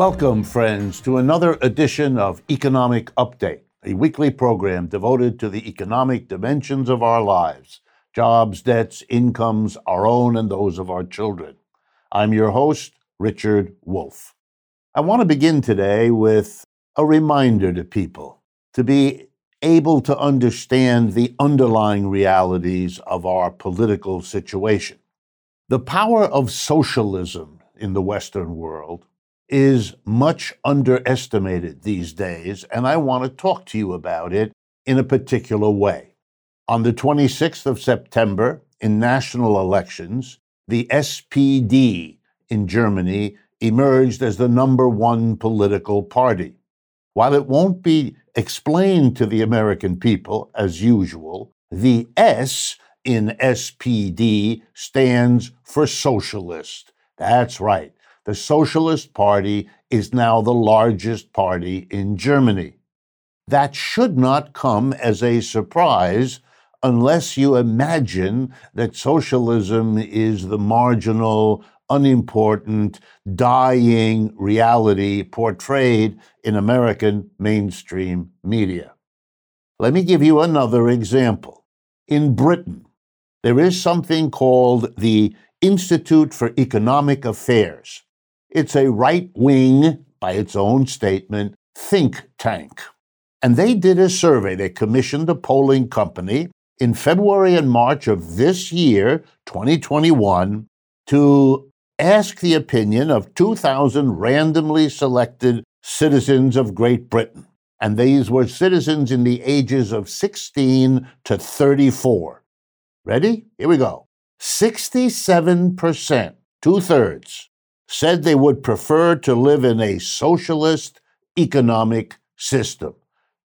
Welcome, friends, to another edition of Economic Update, a weekly program devoted to the economic dimensions of our lives jobs, debts, incomes, our own and those of our children. I'm your host, Richard Wolff. I want to begin today with a reminder to people to be able to understand the underlying realities of our political situation. The power of socialism in the Western world is much underestimated these days, and I want to talk to you about it in a particular way. On the 26th of September, in national elections, the SPD in Germany emerged as the number one political party. While it won't be explained to the American people as usual, the S in SPD stands for socialist. That's right. The Socialist Party is now the largest party in Germany. That should not come as a surprise unless you imagine that socialism is the marginal, unimportant, dying reality portrayed in American mainstream media. Let me give you another example. In Britain, there is something called the Institute for Economic Affairs. It's a right wing, by its own statement, think tank. And they did a survey. They commissioned a polling company in February and March of this year, 2021, to ask the opinion of 2,000 randomly selected citizens of Great Britain. And these were citizens in the ages of 16 to 34. Ready? Here we go. 67%, two thirds, said they would prefer to live in a socialist economic system.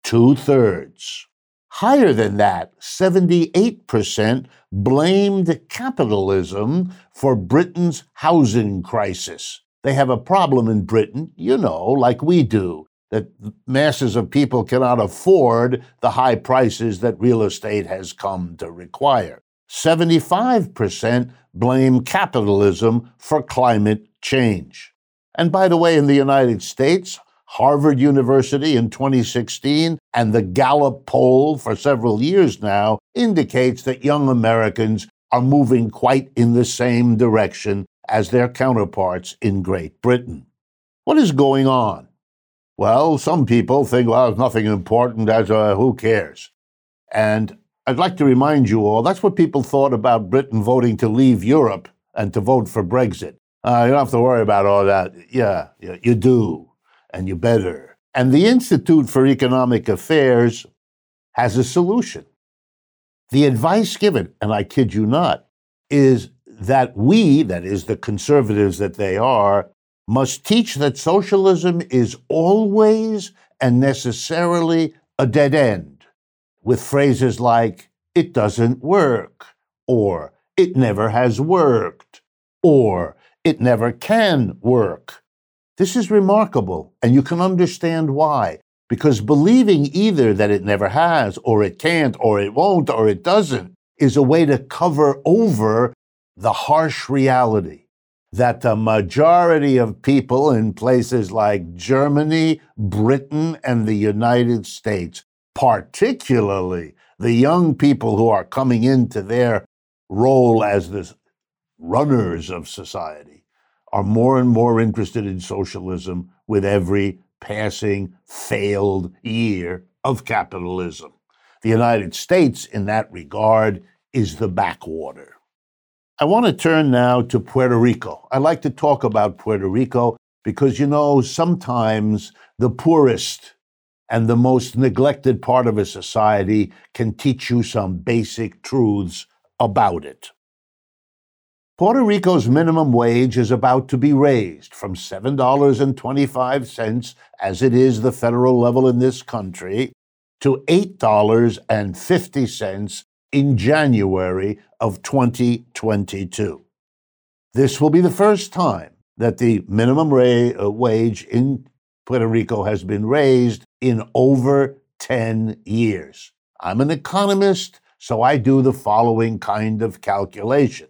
Two thirds. Higher than that, 78% blamed capitalism for Britain's housing crisis. They have a problem in Britain, you know, like we do, that masses of people cannot afford the high prices that real estate has come to require. 75% blame capitalism for climate change. And by the way, in the United States, Harvard University in 2016 and the Gallup poll for several years now indicates that young Americans are moving quite in the same direction as their counterparts in Great Britain. What is going on? Well, some people think, well, it's nothing important, as uh, who cares? And I'd like to remind you all that's what people thought about Britain voting to leave Europe and to vote for Brexit. Uh, you don't have to worry about all that. Yeah, yeah, you do, and you better. And the Institute for Economic Affairs has a solution. The advice given, and I kid you not, is that we, that is the conservatives that they are, must teach that socialism is always and necessarily a dead end with phrases like, it doesn't work, or it never has worked, or it never can work. This is remarkable, and you can understand why. Because believing either that it never has, or it can't, or it won't, or it doesn't, is a way to cover over the harsh reality that the majority of people in places like Germany, Britain, and the United States particularly the young people who are coming into their role as the runners of society, are more and more interested in socialism with every passing failed year of capitalism. The United States, in that regard, is the backwater. I want to turn now to Puerto Rico. I like to talk about Puerto Rico because, you know, sometimes the poorest and the most neglected part of a society can teach you some basic truths about it. Puerto Rico's minimum wage is about to be raised from $7.25, as it is the federal level in this country, to $8.50 in January of 2022. This will be the first time that the minimum ra- uh, wage in Puerto Rico has been raised in over 10 years. I'm an economist, so I do the following kind of calculation.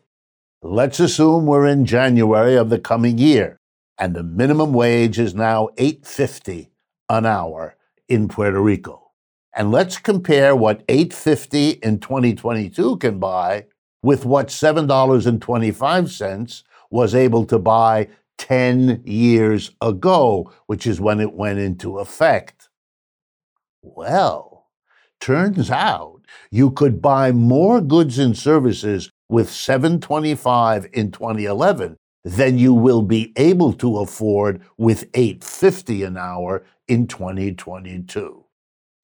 Let's assume we're in January of the coming year. and the minimum wage is now 850 an hour in Puerto Rico. And let's compare what 850 in 2022 can buy with what $7.25 was able to buy 10 years ago, which is when it went into effect. Well, turns out you could buy more goods and services with 725 in 2011 than you will be able to afford with 850 an hour in 2022.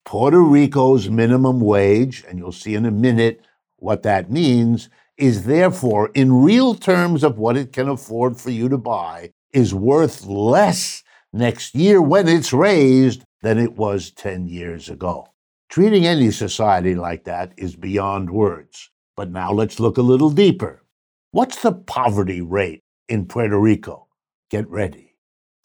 Puerto Rico's minimum wage, and you'll see in a minute what that means, is therefore, in real terms of what it can afford for you to buy, is worth less next year when it's raised than it was 10 years ago. Treating any society like that is beyond words. But now let's look a little deeper. What's the poverty rate in Puerto Rico? Get ready.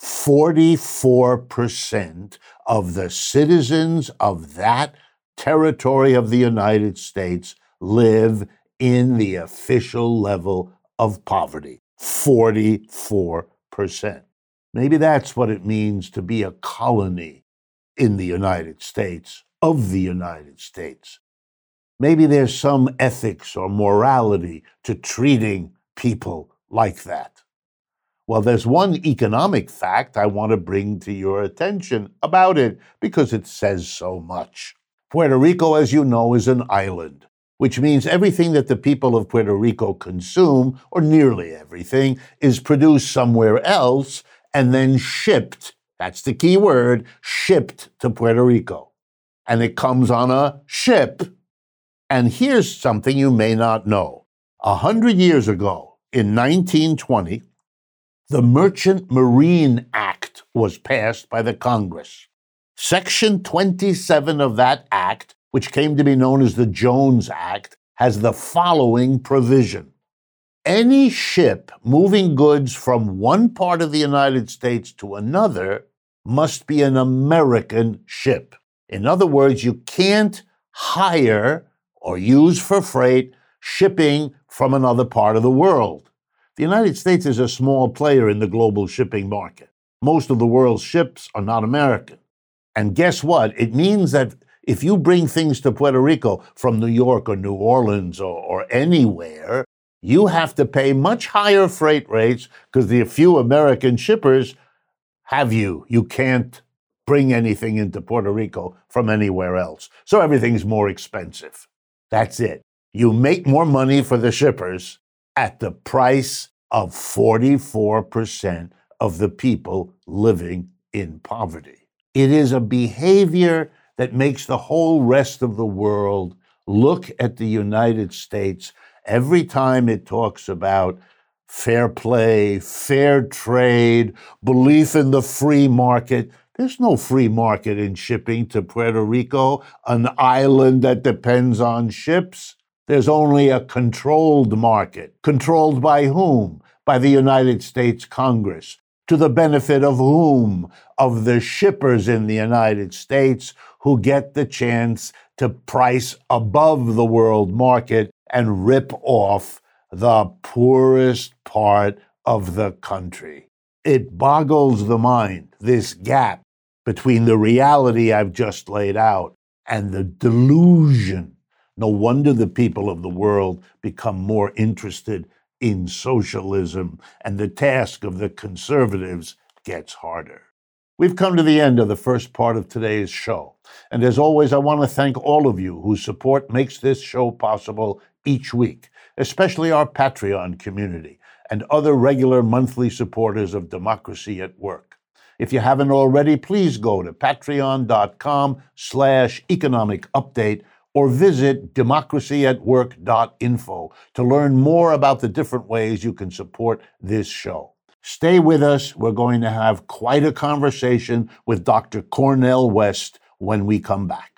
44% of the citizens of that territory of the United States live in the official level of poverty 44%. Maybe that's what it means to be a colony in the United States, of the United States. Maybe there's some ethics or morality to treating people like that. Well, there's one economic fact I want to bring to your attention about it because it says so much. Puerto Rico, as you know, is an island which means everything that the people of Puerto Rico consume, or nearly everything, is produced somewhere else and then shipped. That's the key word shipped to Puerto Rico. And it comes on a ship. And here's something you may not know. A hundred years ago, in 1920, the Merchant Marine Act was passed by the Congress. Section 27 of that act which came to be known as the Jones Act, has the following provision. Any ship moving goods from one part of the United States to another must be an American ship. In other words, you can't hire or use for freight shipping from another part of the world. The United States is a small player in the global shipping market. Most of the world's ships are not American. And guess what? It means that if you bring things to Puerto Rico from New York or New Orleans or, or anywhere, you have to pay much higher freight rates because the few American shippers have you. You can't bring anything into Puerto Rico from anywhere else. So everything's more expensive. That's it. You make more money for the shippers at the price of 44% of the people living in poverty. It is a behavior that makes the whole rest of the world look at the United States every time it talks about fair play, fair trade, belief in the free market. There's no free market in shipping to Puerto Rico, an island that depends on ships. There's only a controlled market. Controlled by whom? By the United States Congress. To the benefit of whom? Of the shippers in the United States who get the chance to price above the world market and rip off the poorest part of the country. It boggles the mind, this gap between the reality I've just laid out and the delusion. No wonder the people of the world become more interested in socialism, and the task of the conservatives gets harder. We've come to the end of the first part of today's show. And as always, I want to thank all of you whose support makes this show possible each week, especially our Patreon community and other regular monthly supporters of Democracy at Work. If you haven't already, please go to patreon.com slash economic update or visit democracyatwork.info to learn more about the different ways you can support this show. Stay with us. We're going to have quite a conversation with Dr. Cornel West when we come back.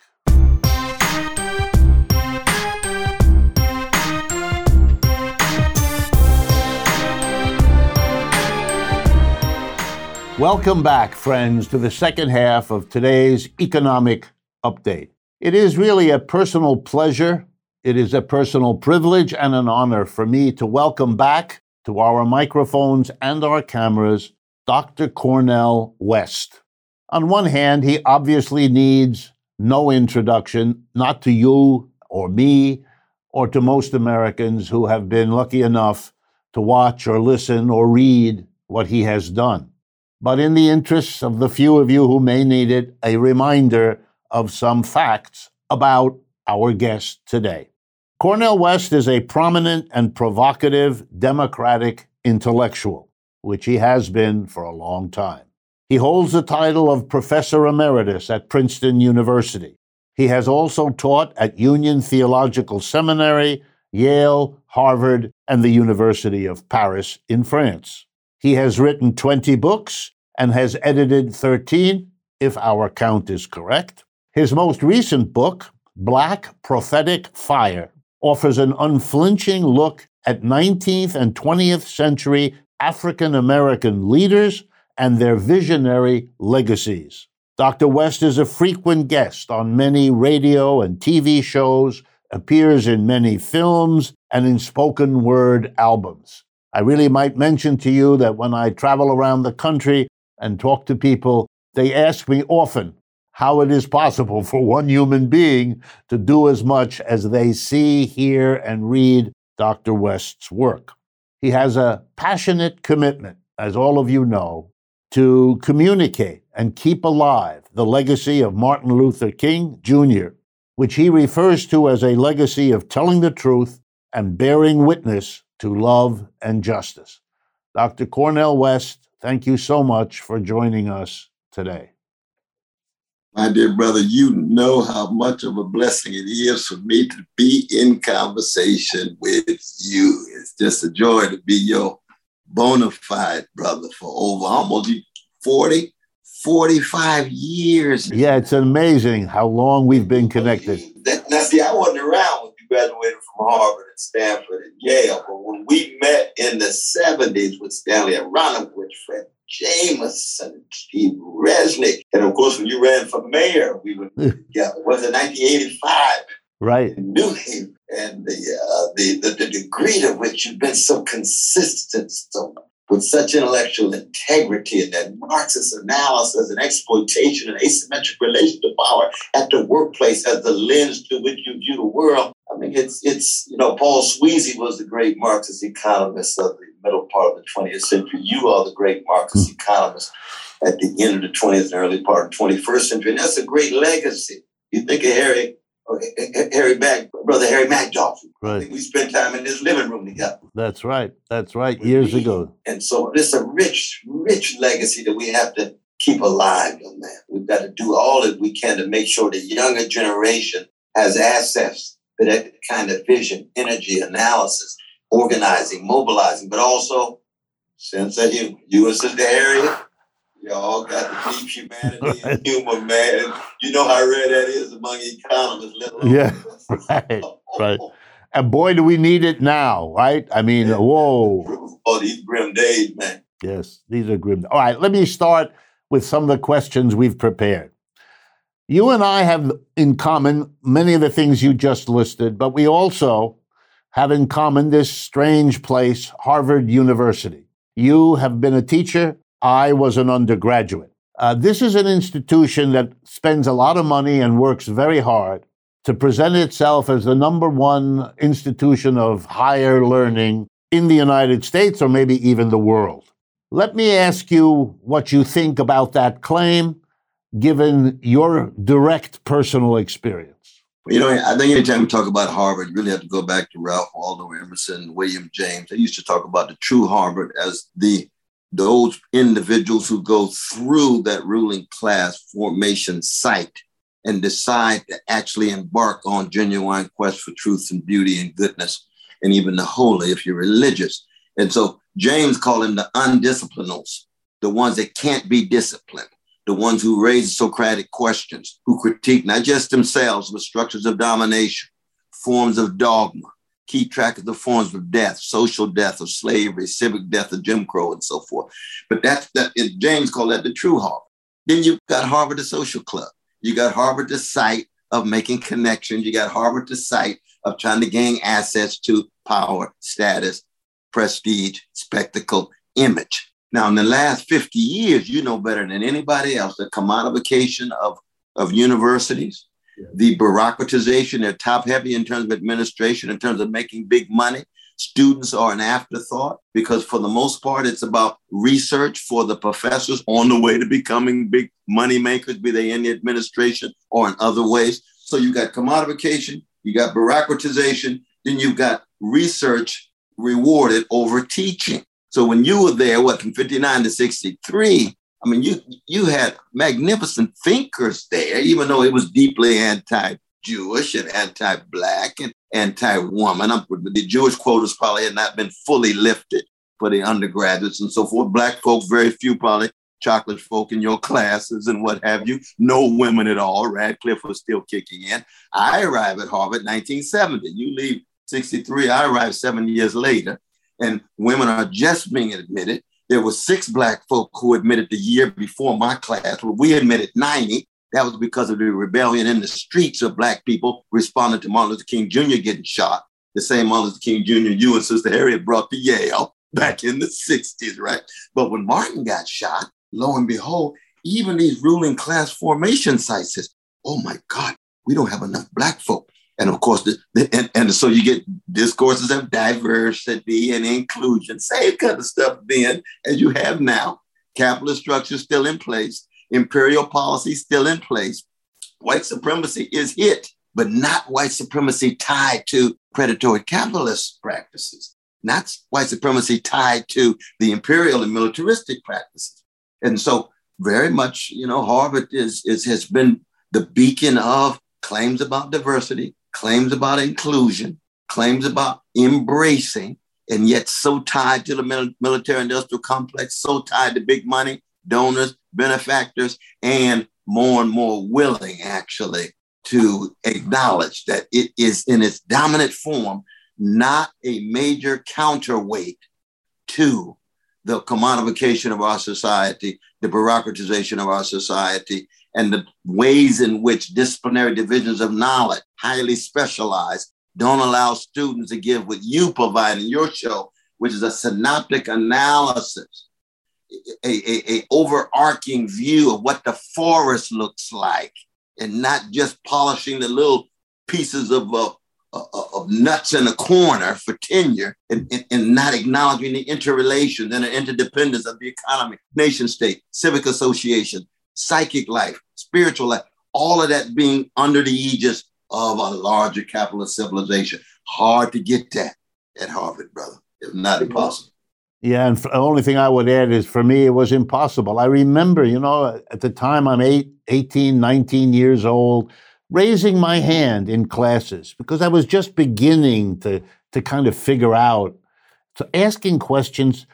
Welcome back, friends, to the second half of today's economic update. It is really a personal pleasure, it is a personal privilege and an honor for me to welcome back to our microphones and our cameras Dr. Cornel West. On one hand, he obviously needs no introduction, not to you or me or to most Americans who have been lucky enough to watch or listen or read what he has done. But in the interests of the few of you who may need it, a reminder of some facts about our guest today. Cornel West is a prominent and provocative Democratic intellectual, which he has been for a long time. He holds the title of Professor Emeritus at Princeton University. He has also taught at Union Theological Seminary, Yale, Harvard, and the University of Paris in France. He has written 20 books and has edited 13, if our count is correct. His most recent book, Black Prophetic Fire, offers an unflinching look at 19th and 20th century African American leaders and their visionary legacies. Dr. West is a frequent guest on many radio and TV shows, appears in many films, and in spoken word albums. I really might mention to you that when I travel around the country and talk to people, they ask me often how it is possible for one human being to do as much as they see, hear, and read Dr. West's work. He has a passionate commitment, as all of you know, to communicate and keep alive the legacy of Martin Luther King Jr., which he refers to as a legacy of telling the truth and bearing witness to love and justice. Dr. Cornel West, thank you so much for joining us today. My dear brother, you know how much of a blessing it is for me to be in conversation with you. It's just a joy to be your bona fide brother for over almost 40, 45 years. Yeah, it's amazing how long we've been connected. now, see, I wasn't around when you graduated from Harvard and Stanford and Yale, but when we met in the 70s with Stanley Aronowitz, Fred Jameson, Steve Resnick. And of course, when you ran for mayor, we were together. Was it 1985? Right. Knew him. And the, uh, the, the, the degree to which you've been so consistent, so with such intellectual integrity and that Marxist analysis and exploitation and asymmetric relation to power at the workplace as the lens through which you view the world. I mean, it's, it's you know, Paul Sweezy was the great Marxist economist of the middle part of the 20th century. You are the great Marxist hmm. economist at the end of the 20th and early part of the 21st century. And that's a great legacy. You think of Harry, Harry Mack, brother Harry Magdoff. Right. We spent time in this living room together. That's right. That's right. Years me. ago. And so it's a rich, rich legacy that we have to keep alive, young man. We've got to do all that we can to make sure the younger generation has access to that kind of vision, energy, analysis, organizing, mobilizing, but also sense of humor. You and Sister Harriet, y'all got the deep humanity and humor, man. You know how rare that is among economists. yeah, right, right. And boy, do we need it now, right? I mean, yeah. whoa. Oh, these grim days, man. Yes, these are grim. All right, let me start with some of the questions we've prepared. You and I have in common many of the things you just listed, but we also have in common this strange place, Harvard University. You have been a teacher, I was an undergraduate. Uh, this is an institution that spends a lot of money and works very hard to present itself as the number one institution of higher learning in the United States or maybe even the world. Let me ask you what you think about that claim, given your direct personal experience. You know, I think anytime we talk about Harvard, you really have to go back to Ralph Waldo Emerson, William James. They used to talk about the true Harvard as the those individuals who go through that ruling class formation site and decide to actually embark on genuine quest for truth and beauty and goodness and even the holy if you're religious. And so James called them the undisciplinals, the ones that can't be disciplined the ones who raise Socratic questions, who critique not just themselves, but structures of domination, forms of dogma, keep track of the forms of death, social death of slavery, civic death of Jim Crow, and so forth. But that's that James called that the true Harvard. Then you've got Harvard the social club. You got Harvard the site of making connections. You got Harvard the site of trying to gain access to power, status, prestige, spectacle, image. Now, in the last 50 years, you know better than anybody else the commodification of, of universities, yeah. the bureaucratization, they're top heavy in terms of administration, in terms of making big money. Students are an afterthought because, for the most part, it's about research for the professors on the way to becoming big money makers, be they in the administration or in other ways. So you got commodification, you got bureaucratization, then you've got research rewarded over teaching. So when you were there, what from 59 to 63, I mean, you you had magnificent thinkers there, even though it was deeply anti-Jewish and anti-black and anti-woman. The Jewish quotas probably had not been fully lifted for the undergraduates and so forth. Black folk, very few probably chocolate folk in your classes and what have you. No women at all. Radcliffe was still kicking in. I arrived at Harvard 1970. You leave 63. I arrived seven years later, and women are just being admitted. There were six black folk who admitted the year before my class. Well, we admitted 90. That was because of the rebellion in the streets of black people responding to Martin Luther King Jr. getting shot. The same Martin Luther King Jr. you and Sister Harriet brought to Yale back in the 60s, right? But when Martin got shot, lo and behold, even these ruling class formation sites says, oh my God, we don't have enough black folk. And of course, the, the, and, and so you get discourses of diversity and inclusion, same kind of stuff then as you have now. Capitalist structure still in place, imperial policy still in place. White supremacy is hit, but not white supremacy tied to predatory capitalist practices, not white supremacy tied to the imperial and militaristic practices. And so, very much, you know, Harvard is, is has been the beacon of claims about diversity, claims about inclusion, claims about embracing, and yet so tied to the military industrial complex, so tied to big money, donors, benefactors, and more and more willing actually to acknowledge that it is in its dominant form not a major counterweight to the commodification of our society, the bureaucratization of our society, and the ways in which disciplinary divisions of knowledge, highly specialized, don't allow students to give what you provide in your show, which is a synoptic analysis, a, a, a overarching view of what the forest looks like, and not just polishing the little pieces of uh, of nuts in a corner for tenure and, and, and, not acknowledging the interrelations and the interdependence of the economy, nation state, civic association, psychic life, spiritual life, all of that being under the aegis of a larger capitalist civilization. Hard to get that at Harvard, brother, if not impossible. Yeah, and the only thing I would add is for me, it was impossible. I remember, you know, at the time I'm eight, 18, 19 years old raising my hand in classes because I was just beginning to, to kind of figure out, so asking questions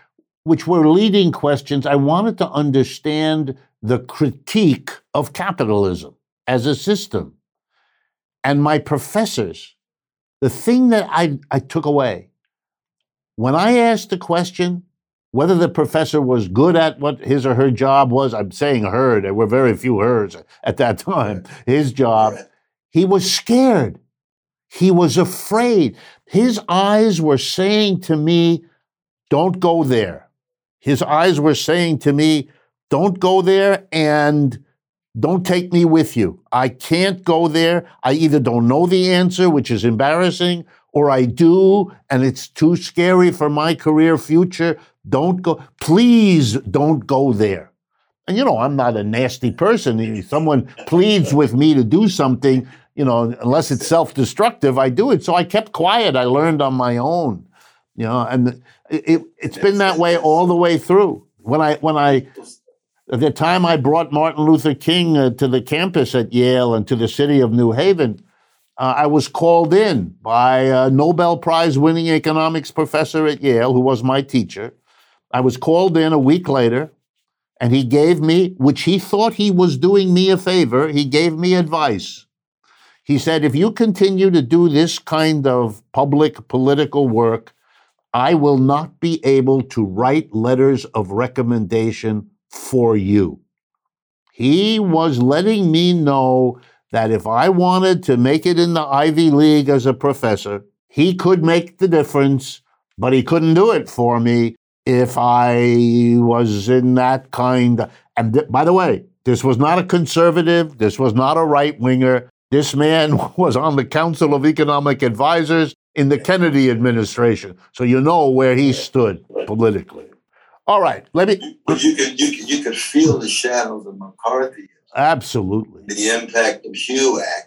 which were leading questions. I wanted to understand the critique of capitalism as a system. And my professors, the thing that I, I took away, when I asked the question, whether the professor was good at what his or her job was, I'm saying her, there were very few hers at that time, his job, he was scared. He was afraid. His eyes were saying to me, Don't go there. His eyes were saying to me, Don't go there and don't take me with you. I can't go there. I either don't know the answer, which is embarrassing, or I do, and it's too scary for my career future. Don't go. Please don't go there. And you know, I'm not a nasty person. If someone pleads with me to do something, you know, unless it's self-destructive, I do it. So I kept quiet. I learned on my own, you know, and it, it, has been that way all the way through. When I when I at the time I brought Martin Luther King uh, to the campus at Yale and to the city of New Haven, uh, I was called in by a Nobel Prize winning economics professor at Yale who was my teacher. I was called in a week later, and he gave me, which he thought he was doing me a favor, he gave me advice. He said, if you continue to do this kind of public political work, I will not be able to write letters of recommendation for you. He was letting me know that if I wanted to make it in the Ivy League as a professor, he could make the difference, but he couldn't do it for me if I was in that kind. And th- by the way, this was not a conservative. This was not a right winger. This man was on the Council of Economic Advisors in the Kennedy administration. So you know where he stood politically. All right, let me. But you could you could, you could feel the shadows of McCarthy. Absolutely. The impact of HUAC,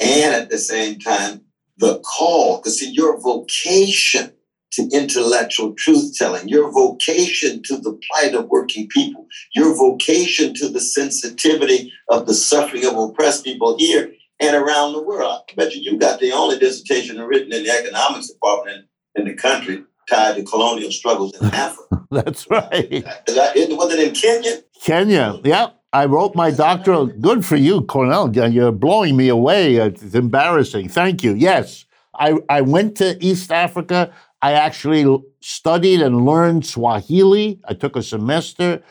and at the same time the call. Because see, your vocation to intellectual truth telling, your vocation to the plight of working people, your vocation to the sensitivity of the suffering of oppressed people here and around the world. I bet you you got the only dissertation written in the economics department in, in the country tied to colonial struggles in Africa. That's right. That, was it in Kenya? Kenya, yeah. I wrote my doctoral. Good for you, Cornel. You're blowing me away. It's embarrassing. Thank you. Yes. I, I went to East Africa. I actually studied and learned Swahili. I took a semester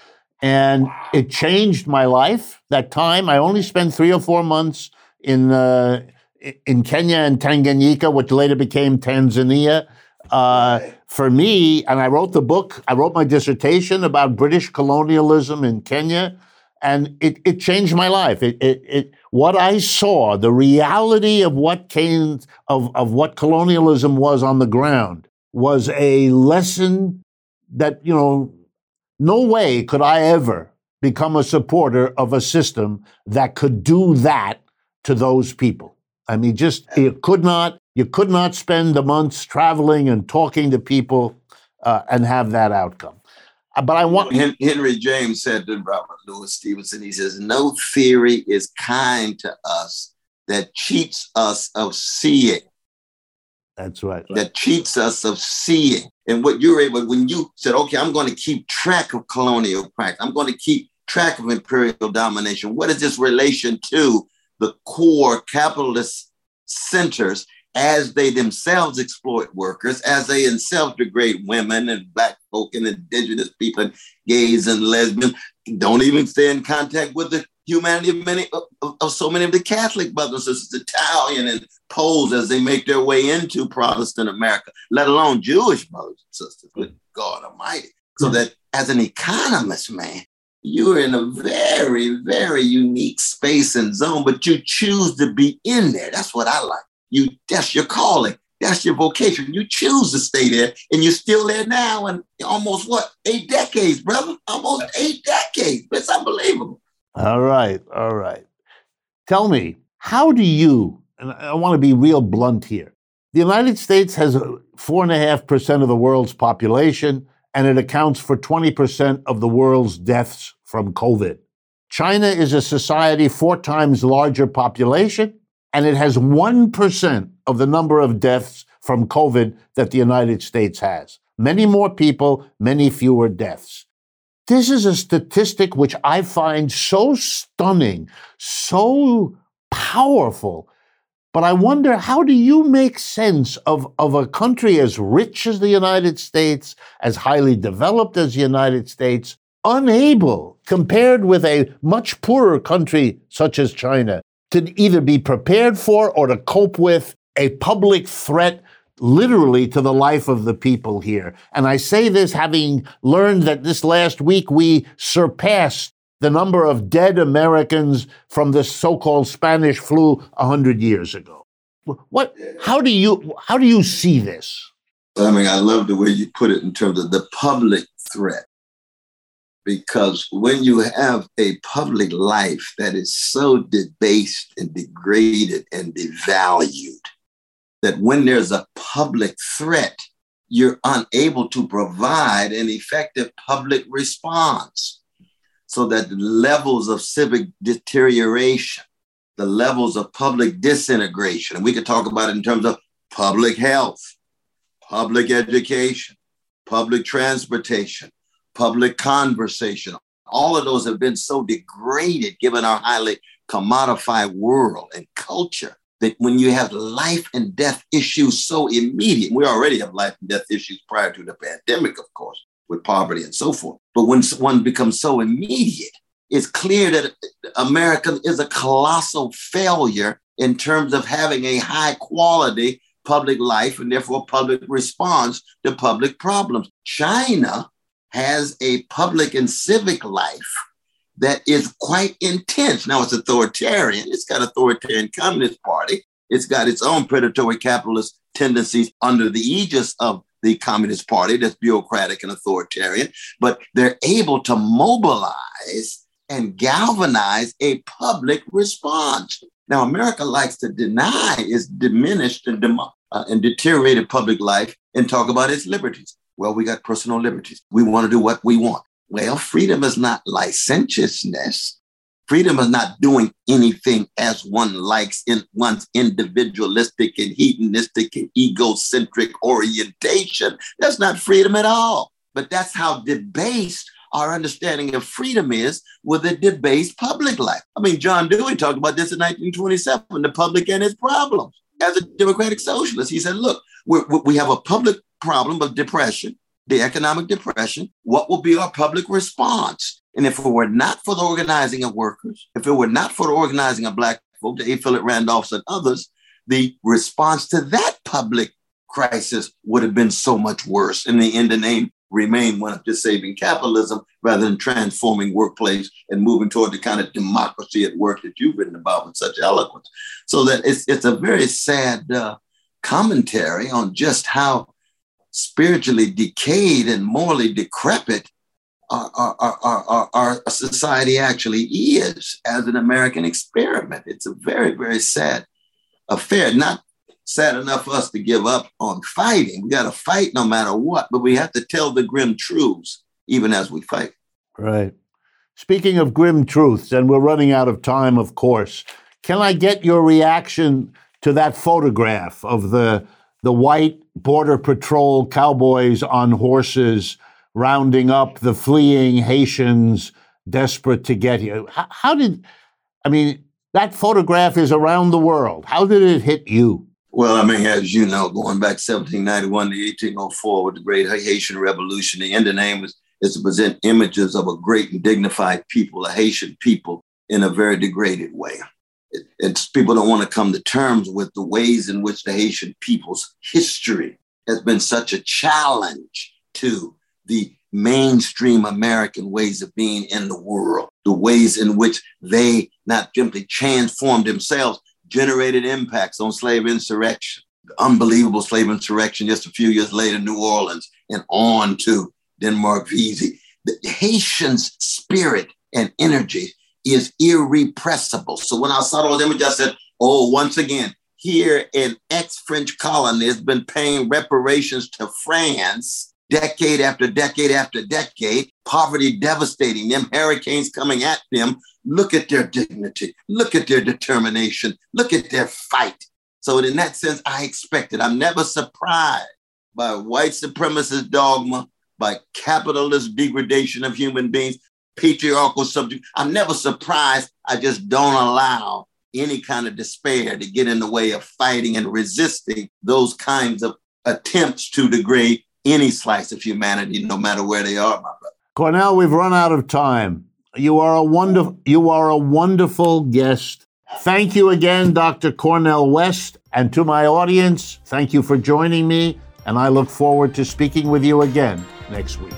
and it changed my life. That time, I only spent three or four months in, uh, in Kenya and Tanganyika, which later became Tanzania. Uh, for me, and I wrote the book, I wrote my dissertation about British colonialism in Kenya, and it, it changed my life. It, it, it, what I saw, the reality of what came, of, of what colonialism was on the ground, was a lesson that, you know, no way could I ever become a supporter of a system that could do that to those people. I mean, just you could not, you could not spend the months traveling and talking to people uh, and have that outcome. Uh, but I want Henry James said to Robert Louis Stevenson, he says, "No theory is kind to us that cheats us of seeing." That's right. That cheats us of seeing. And what you're able, when you said, okay, I'm going to keep track of colonial practice, I'm going to keep track of imperial domination. What is this relation to the core capitalist centers as they themselves exploit workers, as they themselves degrade women and black folk and indigenous people and gays and lesbians, don't even stay in contact with the humanity of many of, of, so many of the Catholic brothers and sisters, Italian and Poles as they make their way into Protestant America, let alone Jewish brothers and sisters. With God Almighty. So hmm. that as an economist, man, you're in a very, very unique space and zone, but you choose to be in there. That's what I like. You that's your calling. That's your vocation. You choose to stay there, and you're still there now, and almost what eight decades, brother? Almost eight decades. It's unbelievable. All right, all right. Tell me, how do you, and I want to be real blunt here, the United States has uh, 4.5% of the world's population, and it accounts for 20% of the world's deaths from COVID. China is a society four times larger population, and it has 1% of the number of deaths from COVID that the United States has. Many more people, many fewer deaths. This is a statistic which I find so stunning, so powerful. But I wonder how do you make sense of, of a country as rich as the United States, as highly developed as the United States, unable, compared with a much poorer country such as China, to either be prepared for or to cope with a public threat literally to the life of the people here. And I say this having learned that this last week we surpassed the number of dead Americans from the so-called Spanish flu 100 years ago. What how do you how do you see this? I mean, I love the way you put it in terms of the public threat. Because when you have a public life that is so debased and degraded and devalued, that when there's a public threat, you're unable to provide an effective public response. So that the levels of civic deterioration, the levels of public disintegration, and we could talk about it in terms of public health, public education, public transportation, public conversation. All of those have been so degraded given our highly commodified world and culture that when you have life and death issues so immediate, we already have life and death issues prior to the pandemic, of course, with poverty and so forth. But when one becomes so immediate, it's clear that America is a colossal failure in terms of having a high quality public life and therefore public response to public problems. China has a public and civic life that is quite intense. Now it's authoritarian. It's got authoritarian communist party. It's got its own predatory capitalist tendencies under the aegis of the Communist Party that's bureaucratic and authoritarian, but they're able to mobilize and galvanize a public response. Now, America likes to deny its diminished and, dem- uh, and deteriorated public life and talk about its liberties. Well, we got personal liberties. We want to do what we want. Well, freedom is not licentiousness. Freedom is not doing anything as one likes in one's individualistic and hedonistic and egocentric orientation. That's not freedom at all. But that's how debased our understanding of freedom is with a debased public life. I mean, John Dewey talked about this in 1927, the public and its problems. As a democratic socialist, he said, look, we have a public problem of depression, the economic depression. What will be our public response? And if it were not for the organizing of workers, if it were not for the organizing of Black folk, the A. Philip Randolphs and others, the response to that public crisis would have been so much worse. In the end, the name remained one of just saving capitalism rather than transforming workplace and moving toward the kind of democracy at work that you've written about with such eloquence. So that it's, it's a very sad uh, commentary on just how spiritually decayed and morally decrepit our, our, our, our, society actually is as an American experiment. It's a very, very sad affair. Not sad enough for us to give up on fighting. We got to fight no matter what, but we have to tell the grim truths even as we fight. Right. Speaking of grim truths, and we're running out of time, of course, can I get your reaction to that photograph of the the white border patrol cowboys on horses? rounding up the fleeing Haitians desperate to get here. How, how, did, I mean, that photograph is around the world. How did it hit you? Well, I mean, as you know, going back 1791 to 1804 with the Great Haitian Revolution, the end of name is, is to present images of a great and dignified people, a Haitian people, in a very degraded way. It, it's people don't want to come to terms with the ways in which the Haitian people's history has been such a challenge to the mainstream American ways of being in the world, the ways in which they not simply transformed themselves, generated impacts on slave insurrection, unbelievable slave insurrection just a few years later, New Orleans, and on to Denmark Vesey. The Haitian's spirit and energy is irrepressible. So when I saw those images, I said, oh, once again, here an ex-French colony has been paying reparations to France decade after decade after decade, poverty devastating them, hurricanes coming at them. Look at their dignity, look at their determination, look at their fight. So, in that sense, I expected. I'm never surprised by white supremacist dogma, by capitalist degradation of human beings, patriarchal subject. I'm never surprised. I just don't allow any kind of despair to get in the way of fighting and resisting those kinds of attempts to degrade any slice of humanity, no matter where they are, my brother. Cornel, we've run out of time. You are a wonderful you are a wonderful guest. Thank you again, Dr. Cornel West, and to my audience, thank you for joining me, and I look forward to speaking with you again next week.